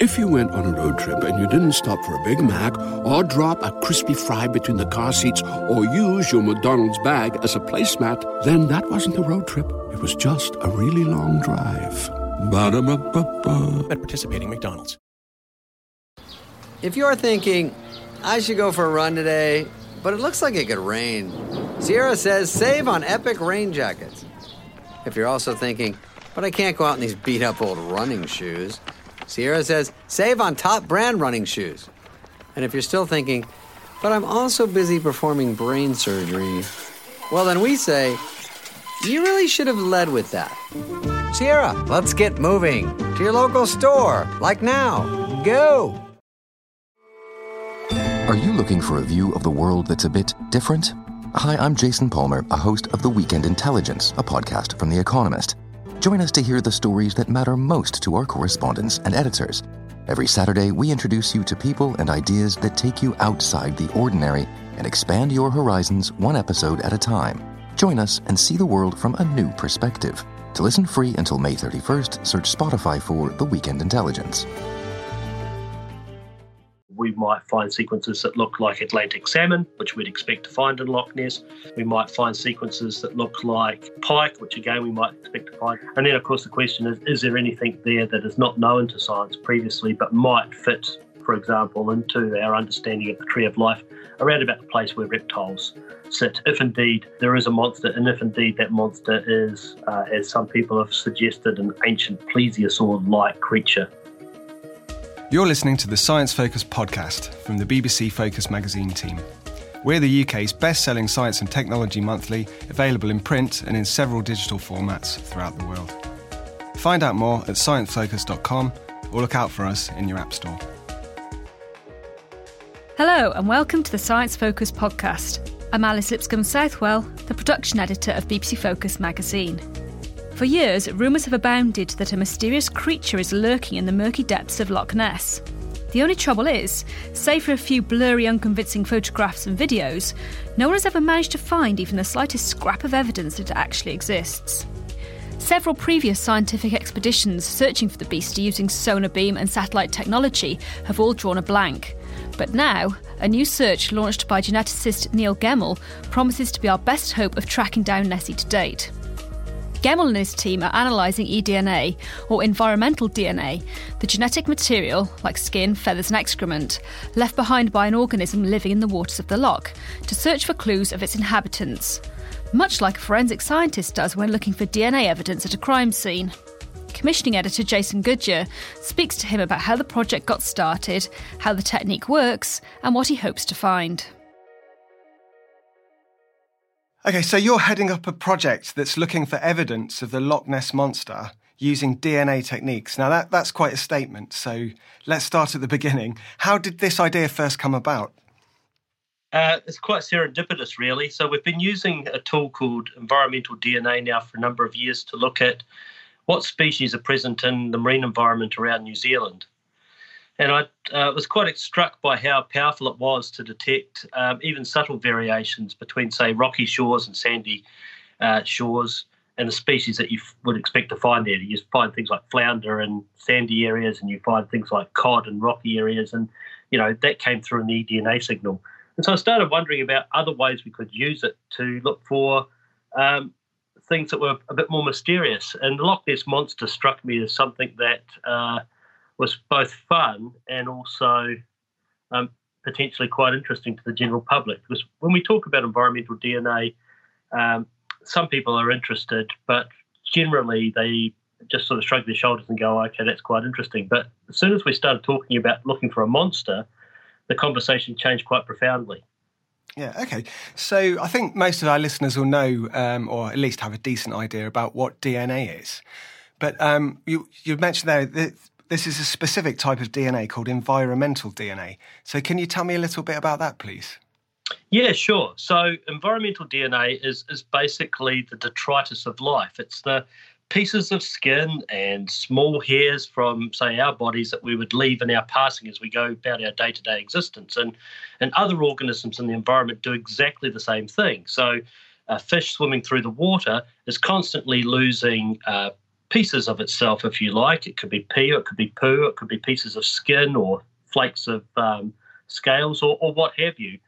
If you went on a road trip and you didn't stop for a Big Mac or drop a crispy fry between the car seats or use your McDonald's bag as a placemat, then that wasn't a road trip. It was just a really long drive. Ba-da-ba-ba-ba. At participating McDonald's. If you're thinking, I should go for a run today, but it looks like it could rain, Sierra says save on epic rain jackets. If you're also thinking, but I can't go out in these beat up old running shoes, Sierra says save on top brand running shoes. And if you're still thinking, but I'm also busy performing brain surgery, well, then we say, you really should have led with that. Sierra, let's get moving to your local store, like now. Go! Are you looking for a view of the world that's a bit different? Hi, I'm Jason Palmer, a host of The Weekend Intelligence, a podcast from The Economist. Join us to hear the stories that matter most to our correspondents and editors. Every Saturday, we introduce you to people and ideas that take you outside the ordinary and expand your horizons one episode at a time. Join us and see the world from a new perspective. To listen free until May 31st, search Spotify for The Weekend Intelligence. We might find sequences that look like Atlantic salmon, which we'd expect to find in Loch Ness. We might find sequences that look like pike, which again we might expect to find. And then, of course, the question is is there anything there that is not known to science previously but might fit, for example, into our understanding of the tree of life around about the place where reptiles sit, if indeed there is a monster, and if indeed that monster is, uh, as some people have suggested, an ancient plesiosaur like creature. You're listening to the Science Focus podcast from the BBC Focus magazine team. We're the UK's best selling science and technology monthly, available in print and in several digital formats throughout the world. Find out more at sciencefocus.com or look out for us in your App Store. Hello, and welcome to the Science Focus podcast. I'm Alice Lipscomb Southwell, the production editor of BBC Focus magazine. For years, rumours have abounded that a mysterious creature is lurking in the murky depths of Loch Ness. The only trouble is, save for a few blurry, unconvincing photographs and videos, no one has ever managed to find even the slightest scrap of evidence that it actually exists. Several previous scientific expeditions searching for the beastie using sonar beam and satellite technology have all drawn a blank. But now, a new search launched by geneticist Neil Gemmell promises to be our best hope of tracking down Nessie to date. Gemmell and his team are analysing eDNA, or environmental DNA, the genetic material, like skin, feathers, and excrement, left behind by an organism living in the waters of the loch, to search for clues of its inhabitants. Much like a forensic scientist does when looking for DNA evidence at a crime scene. Commissioning editor Jason Goodyer speaks to him about how the project got started, how the technique works, and what he hopes to find. Okay, so you're heading up a project that's looking for evidence of the Loch Ness monster using DNA techniques. Now, that, that's quite a statement. So let's start at the beginning. How did this idea first come about? Uh, it's quite serendipitous, really. So we've been using a tool called environmental DNA now for a number of years to look at what species are present in the marine environment around New Zealand. And I uh, was quite struck by how powerful it was to detect um, even subtle variations between, say, rocky shores and sandy uh, shores and the species that you f- would expect to find there. You find things like flounder in sandy areas, and you find things like cod in rocky areas, and you know that came through in the DNA signal. And so I started wondering about other ways we could use it to look for um, things that were a bit more mysterious. And the Loch Ness monster struck me as something that uh, was both fun and also um, potentially quite interesting to the general public. Because when we talk about environmental DNA, um, some people are interested, but generally they just sort of shrug their shoulders and go, okay, that's quite interesting. But as soon as we started talking about looking for a monster, the conversation changed quite profoundly. Yeah, okay. So I think most of our listeners will know, um, or at least have a decent idea about what DNA is. But um, you, you mentioned there that this is a specific type of DNA called environmental DNA. So, can you tell me a little bit about that, please? Yeah, sure. So, environmental DNA is, is basically the detritus of life. It's the pieces of skin and small hairs from, say, our bodies that we would leave in our passing as we go about our day to day existence. And, and other organisms in the environment do exactly the same thing. So, a fish swimming through the water is constantly losing uh, pieces of itself, if you like. It could be pee, it could be poo, it could be pieces of skin or flakes of um, scales or, or what have you.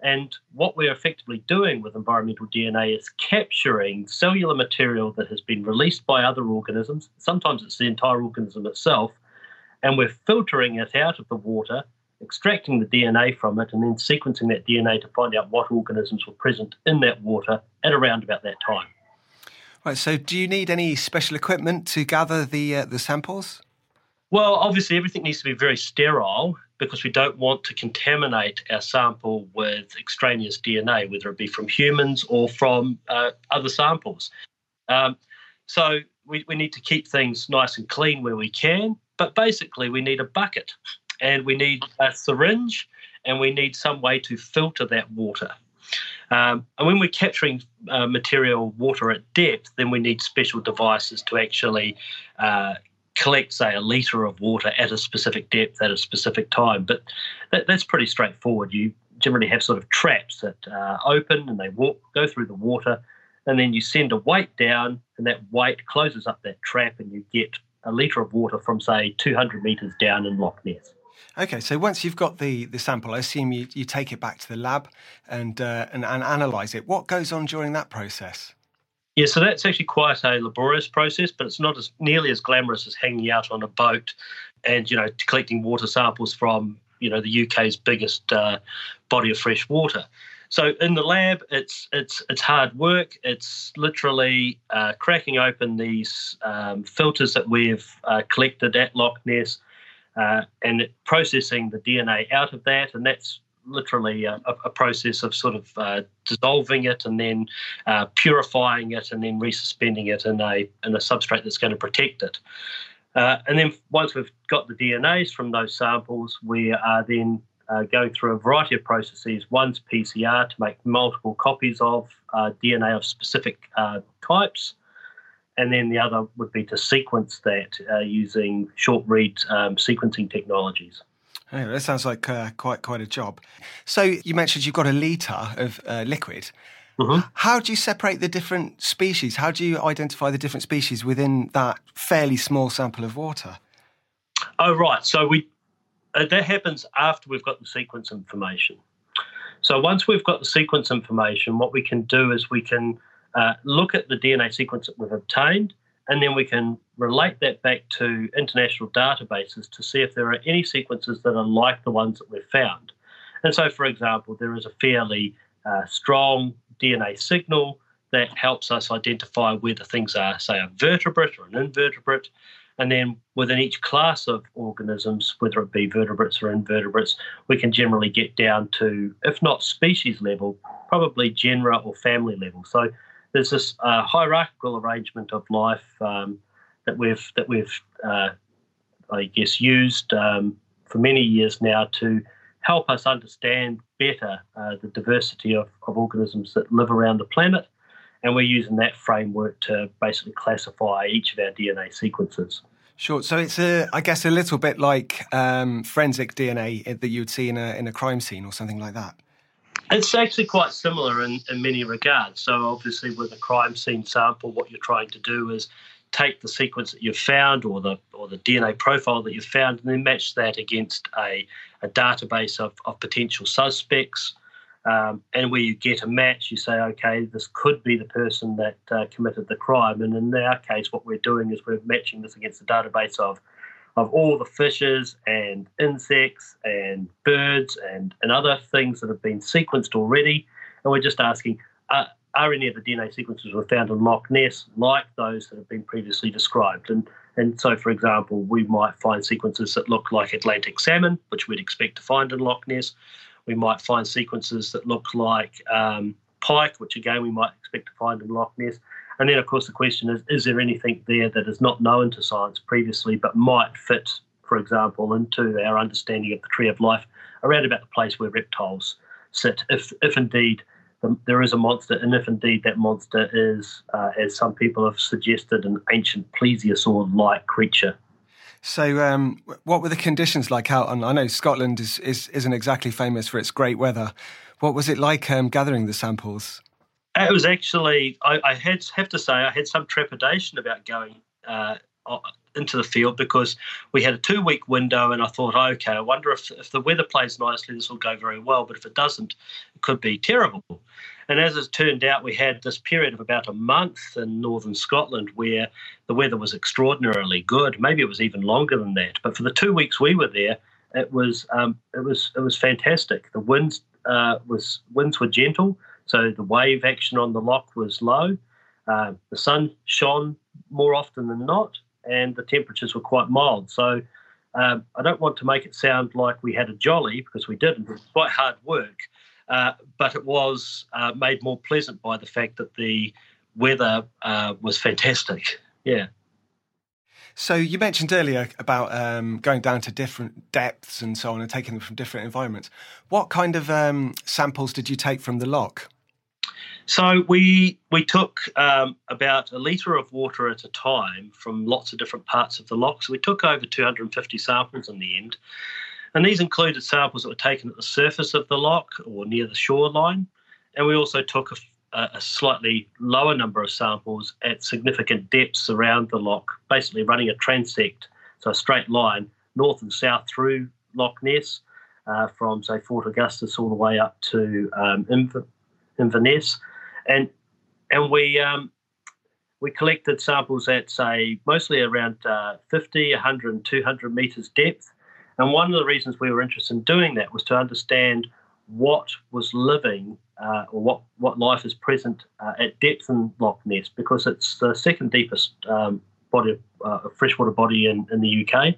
And what we're effectively doing with environmental DNA is capturing cellular material that has been released by other organisms. Sometimes it's the entire organism itself. And we're filtering it out of the water, extracting the DNA from it, and then sequencing that DNA to find out what organisms were present in that water at around about that time. Right. So, do you need any special equipment to gather the uh, the samples? Well, obviously, everything needs to be very sterile because we don't want to contaminate our sample with extraneous DNA, whether it be from humans or from uh, other samples. Um, so we, we need to keep things nice and clean where we can, but basically we need a bucket and we need a syringe and we need some way to filter that water. Um, and when we're capturing uh, material water at depth, then we need special devices to actually uh, collect, say, a litre of water at a specific depth at a specific time. But that, that's pretty straightforward. You generally have sort of traps that uh, open and they walk, go through the water, and then you send a weight down, and that weight closes up that trap, and you get a litre of water from, say, 200 metres down in Loch Ness. Okay, so once you've got the, the sample, I assume you, you take it back to the lab and, uh, and, and analyse it. What goes on during that process? Yeah, so that's actually quite a laborious process, but it's not as nearly as glamorous as hanging out on a boat and you know collecting water samples from you know the UK's biggest uh, body of fresh water. So in the lab, it's it's it's hard work. It's literally uh, cracking open these um, filters that we've uh, collected at Loch Ness uh, and processing the DNA out of that, and that's literally a, a, process of sort of uh, dissolving it and then uh, purifying it and then resuspending it in a in a substrate that's going to protect it. Uh, and then once we've got the DNAs from those samples, we are then uh, going through a variety of processes. One's PCR to make multiple copies of uh, DNA of specific types. And then the other would be to sequence that using short read um, sequencing technologies. Oh, that sounds like uh, quite quite a job. So you mentioned you've got a litre of uh, liquid. Mm-hmm. How do you separate the different species? How do you identify the different species within that fairly small sample of water? Oh, right. So we uh, that happens after we've got the sequence information. So once we've got the sequence information, what we can do is we can uh, look at the DNA sequence that we've obtained and then we can relate that back to international databases to see if there are any sequences that are like the ones that we've found. And so, for example, there is a fairly uh, strong DNA signal that helps us identify whether things are, say, a vertebrate or an invertebrate. And then within each class of organisms, whether it be vertebrates or invertebrates, we can generally get down to, if not species level, probably genera or family level. So there's this uh, hierarchical arrangement of life um, that we've that we've uh, I guess used um, for many years now to help us understand better uh, the diversity of, of organisms that live around the planet, and we're using that framework to basically classify each of our DNA sequences. Sure. So it's a, I guess, a little bit like um, forensic DNA that you would see in a in a crime scene or something like that. It's actually quite similar in, in many regards. So, obviously, with a crime scene sample, what you're trying to do is take the sequence that you've found or the or the DNA profile that you've found and then match that against a, a database of, of potential suspects. Um, and where you get a match, you say, okay, this could be the person that uh, committed the crime. And in our case, what we're doing is we're matching this against a database of of all the fishes and insects and birds and, and other things that have been sequenced already. And we're just asking, uh, are any of the DNA sequences were found in Loch Ness like those that have been previously described? And and so, for example, we might find sequences that look like Atlantic salmon, which we'd expect to find in Loch Ness. We might find sequences that look like um, pike, which again we might expect to find in Loch Ness. And then, of course, the question is is there anything there that is not known to science previously but might fit for example, into our understanding of the tree of life around about the place where reptiles sit, if, if indeed the, there is a monster, and if indeed that monster is, uh, as some people have suggested, an ancient plesiosaur like creature. So, um, what were the conditions like out on? I know Scotland is, is, isn't exactly famous for its great weather. What was it like um, gathering the samples? It was actually, I, I, had have to say, I had some trepidation about going uh, into the field because we had a two week window, and I thought, okay, I wonder if, if the weather plays nicely, this will go very well. But if it doesn't, it could be terrible. And as it turned out, we had this period of about a month in northern Scotland where the weather was extraordinarily good. Maybe it was even longer than that. But for the two weeks we were there, it was um, it was it was fantastic. The winds uh, was winds were gentle, so the wave action on the loch was low. Uh, the sun shone more often than not, and the temperatures were quite mild. So um, I don't want to make it sound like we had a jolly because we didn't. It was quite hard work, uh, but it was uh, made more pleasant by the fact that the weather uh, was fantastic. Yeah. So you mentioned earlier about um, going down to different depths and so on, and taking them from different environments. What kind of um, samples did you take from the loch? So we we took um, about a litre of water at a time from lots of different parts of the loch. So we took over 250 samples in the end, and these included samples that were taken at the surface of the loch or near the shoreline, and we also took a, a slightly lower number of samples at significant depths around the loch, basically running a transect, so a straight line north and south through Loch Ness. Uh, from say Fort Augustus all the way up to um, Inverness, and and we um, we collected samples at say mostly around uh, 50, 100, and 200 meters depth. And one of the reasons we were interested in doing that was to understand what was living uh, or what, what life is present uh, at depth in Loch Ness because it's the second deepest um, body uh, freshwater body in, in the UK.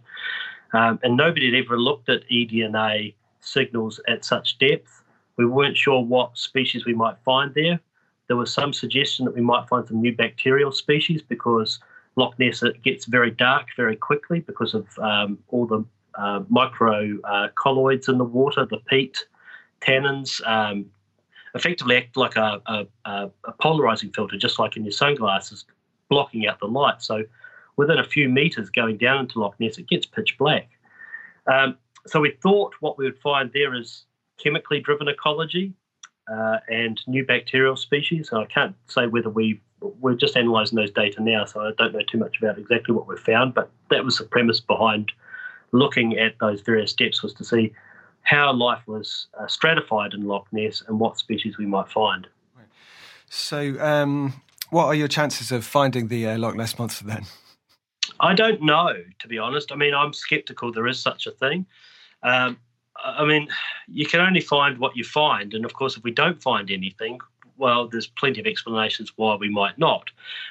Um, and nobody had ever looked at eDNA signals at such depth. We weren't sure what species we might find there. There was some suggestion that we might find some new bacterial species because Loch Ness it gets very dark very quickly because of um, all the uh, micro uh, colloids in the water, the peat, tannins, um, effectively act like a, a, a, polarizing filter, just like in your sunglasses, blocking out the light. So within a few meters going down into Loch Ness, it gets pitch black. Um, so we thought what we would find there is chemically driven ecology uh, and new bacterial species. I can't say whether we we're just analysing those data now, so I don't know too much about exactly what we've found. But that was the premise behind looking at those various steps was to see how life was uh, stratified in Loch Ness and what species we might find. So, um, what are your chances of finding the uh, Loch Ness monster then? I don't know, to be honest. I mean, I'm sceptical there is such a thing. Um, I mean, you can only find what you find. And of course, if we don't find anything, well, there's plenty of explanations why we might not.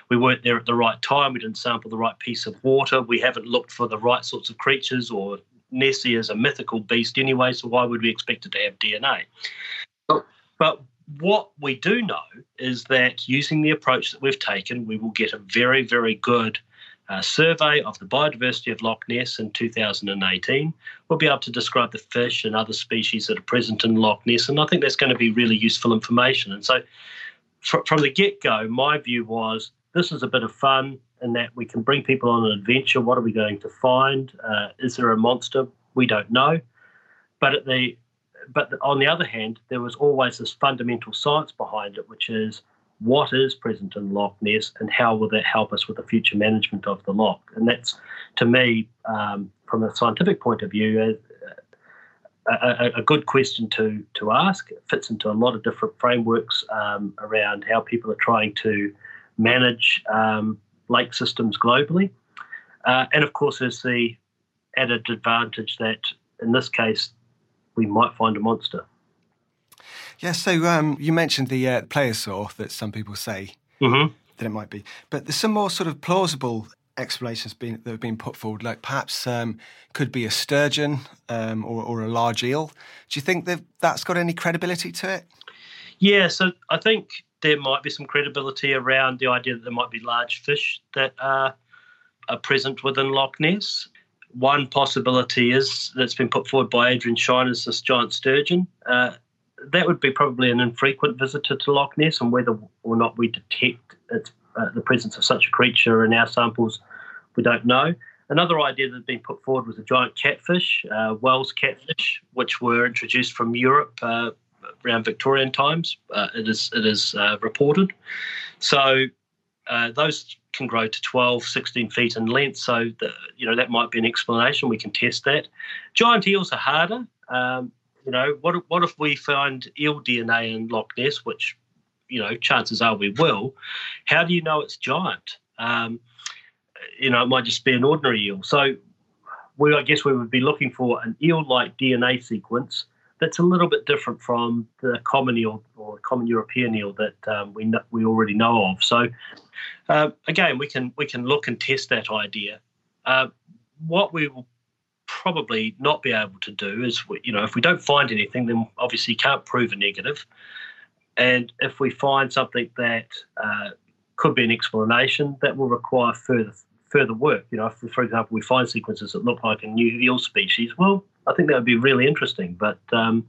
We weren't there at the right time. We didn't sample the right piece of water. We haven't looked for the right sorts of creatures, or Nessie is a mythical beast anyway, so why would we expect it to have DNA? Oh. But what we do know is that using the approach that we've taken, we will get a very, very good uh, survey of the biodiversity of Loch Ness in 2018. We'll be able to describe the fish and other species that are present in Loch Ness, and I think that's going to be really useful information. And so, fr- from the get go, my view was this is a bit of fun in that we can bring people on an adventure. What are we going to find? Uh, is there a monster? We don't know. But at the but on the other hand, there was always this fundamental science behind it, which is what is present in Loch Ness and how will that help us with the future management of the loch? And that's, to me, um, from a scientific point of view, a, a, a, good question to, to ask. It fits into a lot of different frameworks um, around how people are trying to manage um, lake systems globally. Uh, and of course, there's the added advantage that in this case, we might find a monster. Yeah, so um, you mentioned the uh, plesiosaur that some people say mm-hmm. that it might be, but there's some more sort of plausible explanations being, that have been put forward, like perhaps um, could be a sturgeon um, or, or, a large eel. Do you think that that's got any credibility to it? Yeah, so I think there might be some credibility around the idea that there might be large fish that are, are present within Loch Ness. one possibility is that's been put forward by Adrian Shine is this giant sturgeon. Uh, that would be probably an infrequent visitor to Loch Ness, and whether or not we detect uh, the presence of such a creature in our samples, we don't know. Another idea that had been put forward was a giant catfish, uh, Wels catfish, which were introduced from Europe uh, around Victorian times. Uh, it is it is uh, reported. So uh, those can grow to 12, 16 feet in length. So the, you know that might be an explanation. We can test that. Giant eels are harder. Um, you know, what what if we find eel DNA in Loch Ness, which you know chances are we will? How do you know it's giant? Um, you know, it might just be an ordinary eel. So, we I guess we would be looking for an eel-like DNA sequence that's a little bit different from the common eel or common European eel that um, we know, we already know of. So, uh, again, we can we can look and test that idea. Uh, what we will probably not be able to do is, you know, if we don't find anything, then obviously can't prove a negative. And if we find something that uh, could be an explanation, that will require further further work. You know, if, for example, we find sequences that look like a new eel species, well, I think that would be really interesting. But um,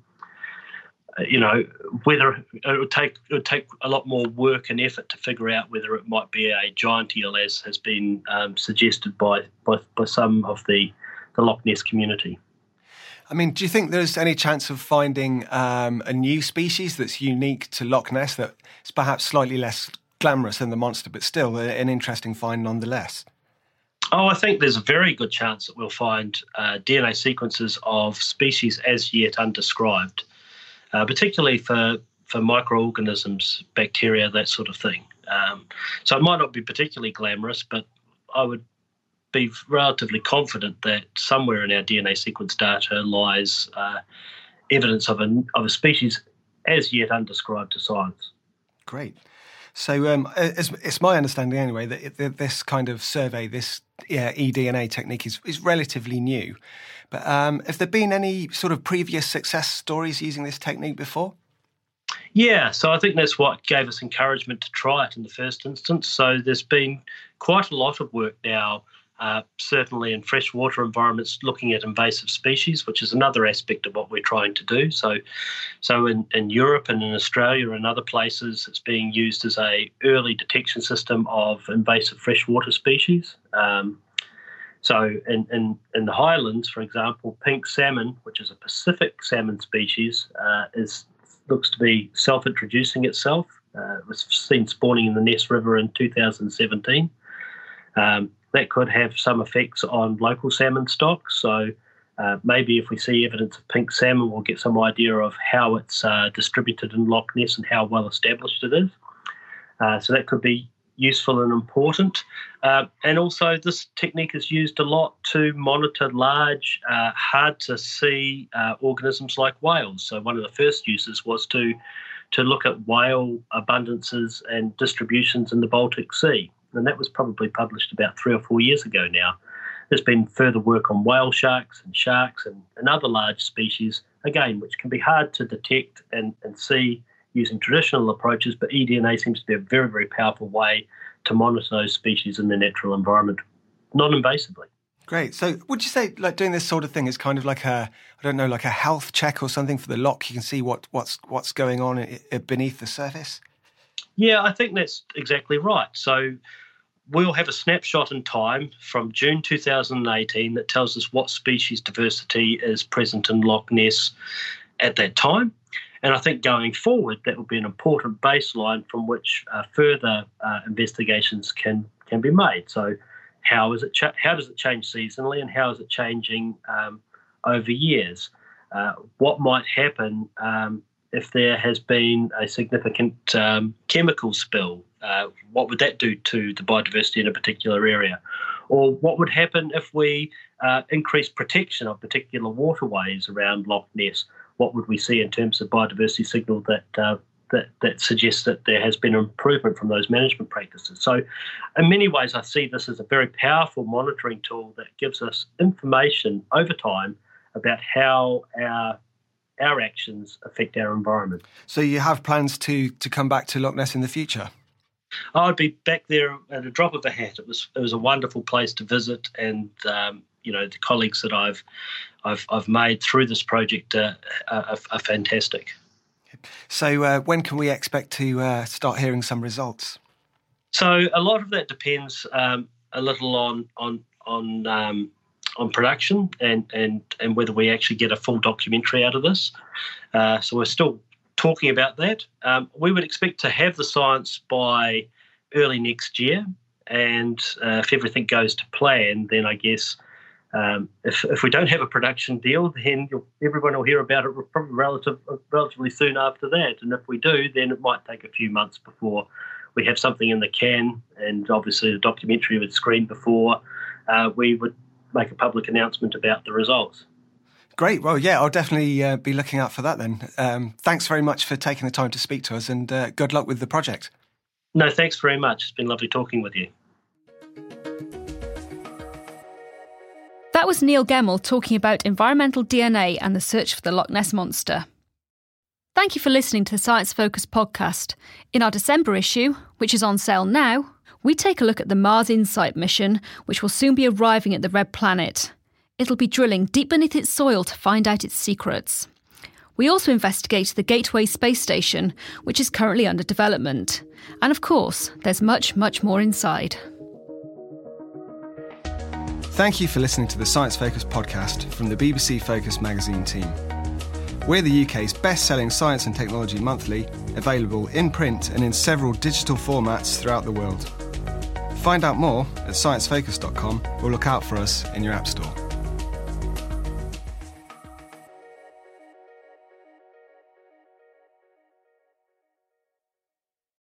you know, whether it would take it would take a lot more work and effort to figure out whether it might be a giant eel, as has been um, suggested by, by by some of the the Loch Ness community. I mean, do you think there's any chance of finding um, a new species that's unique to Loch Ness that is perhaps slightly less glamorous than the monster, but still an interesting find nonetheless? Oh, I think there's a very good chance that we'll find uh, DNA sequences of species as yet undescribed, uh, particularly for, for microorganisms, bacteria, that sort of thing. Um, so it might not be particularly glamorous, but I would be relatively confident that somewhere in our DNA sequence data lies uh, evidence of a, of a species as yet undescribed to science. Great. So um, it's, it's, my understanding anyway that this kind of survey, this yeah, eDNA technique is, is relatively new. But um, have there been any sort of previous success stories using this technique before? Yeah, so I think that's what gave us encouragement to try it in the first instance. So there's been quite a lot of work now uh, certainly in freshwater environments, looking at invasive species, which is another aspect of what we're trying to do. So, so in, in Europe and in Australia and other places, it's being used as a early detection system of invasive freshwater species. Um, so in, in, in the highlands, for example, pink salmon, which is a Pacific salmon species, uh, is looks to be self-introducing itself. Uh, it was seen spawning in the Ness River in 2017. Um, that could have some effects on local salmon stocks. So uh, maybe if we see evidence of pink salmon, we'll get some idea of how it's uh, distributed in Loch Ness and how well established it is. Uh, so that could be useful and important. Uh, and also, this technique is used a lot to monitor large, uh, hard to see uh, organisms like whales. So one of the first uses was to to look at whale abundances and distributions in the Baltic Sea and that was probably published about three or four years ago now. There's been further work on whale sharks and sharks and, and other large species, again, which can be hard to detect and, and see using traditional approaches, but eDNA seems to be a very, very powerful way to monitor those species in their natural environment non invasively. Great. So, would you say like doing this sort of thing is kind of like a I don't know, like a health check or something for the loch? You can see what what's what's going on eh, eh, beneath the surface. Yeah, I think that's exactly right. So we'll have a snapshot in time from June 2018 that tells us what species diversity is present in Loch Ness at that time. And I think going forward, that will be an important baseline from which uh, further uh, investigations can can be made. So, how is it? Cha- how does it change seasonally, and how is it changing um, over years? Uh, what might happen um, if there has been a significant um, chemical spill, uh, what would that do to the biodiversity in a particular area? Or what would happen if we uh, increase protection of particular waterways around Loch Ness? What would we see in terms of biodiversity signal that uh, that, that suggests that there has been improvement from those management practices. So, in many ways, I see this as a very powerful monitoring tool that gives us information over time about how our our actions affect our environment. So you have plans to to come back to Loch Ness in the future? I'd be back there at a drop of a hat. It was it was a wonderful place to visit, and um, you know the colleagues that I've I've, I've made through this project are, are, are fantastic. So, uh, when can we expect to uh, start hearing some results? So, a lot of that depends um, a little on on on um, on production and and and whether we actually get a full documentary out of this. Uh, so, we're still talking about that. Um, we would expect to have the science by early next year, and uh, if everything goes to plan, then I guess um, if, if we don't have a production deal, then everyone will hear about it probably relative, relatively soon after that. And if we do, then it might take a few months before we have something in the can. And obviously, the documentary would screen before uh, we would make a public announcement about the results. Great. Well, yeah, I'll definitely uh, be looking out for that then. Um, thanks very much for taking the time to speak to us and uh, good luck with the project. No, thanks very much. It's been lovely talking with you. That was Neil Gemmell talking about environmental DNA and the search for the Loch Ness Monster. Thank you for listening to the Science Focus podcast. In our December issue, which is on sale now, we take a look at the Mars InSight mission, which will soon be arriving at the Red Planet. It'll be drilling deep beneath its soil to find out its secrets. We also investigate the Gateway Space Station, which is currently under development. And of course, there's much, much more inside. Thank you for listening to the Science Focus podcast from the BBC Focus magazine team. We're the UK's best selling science and technology monthly, available in print and in several digital formats throughout the world. Find out more at sciencefocus.com or look out for us in your App Store.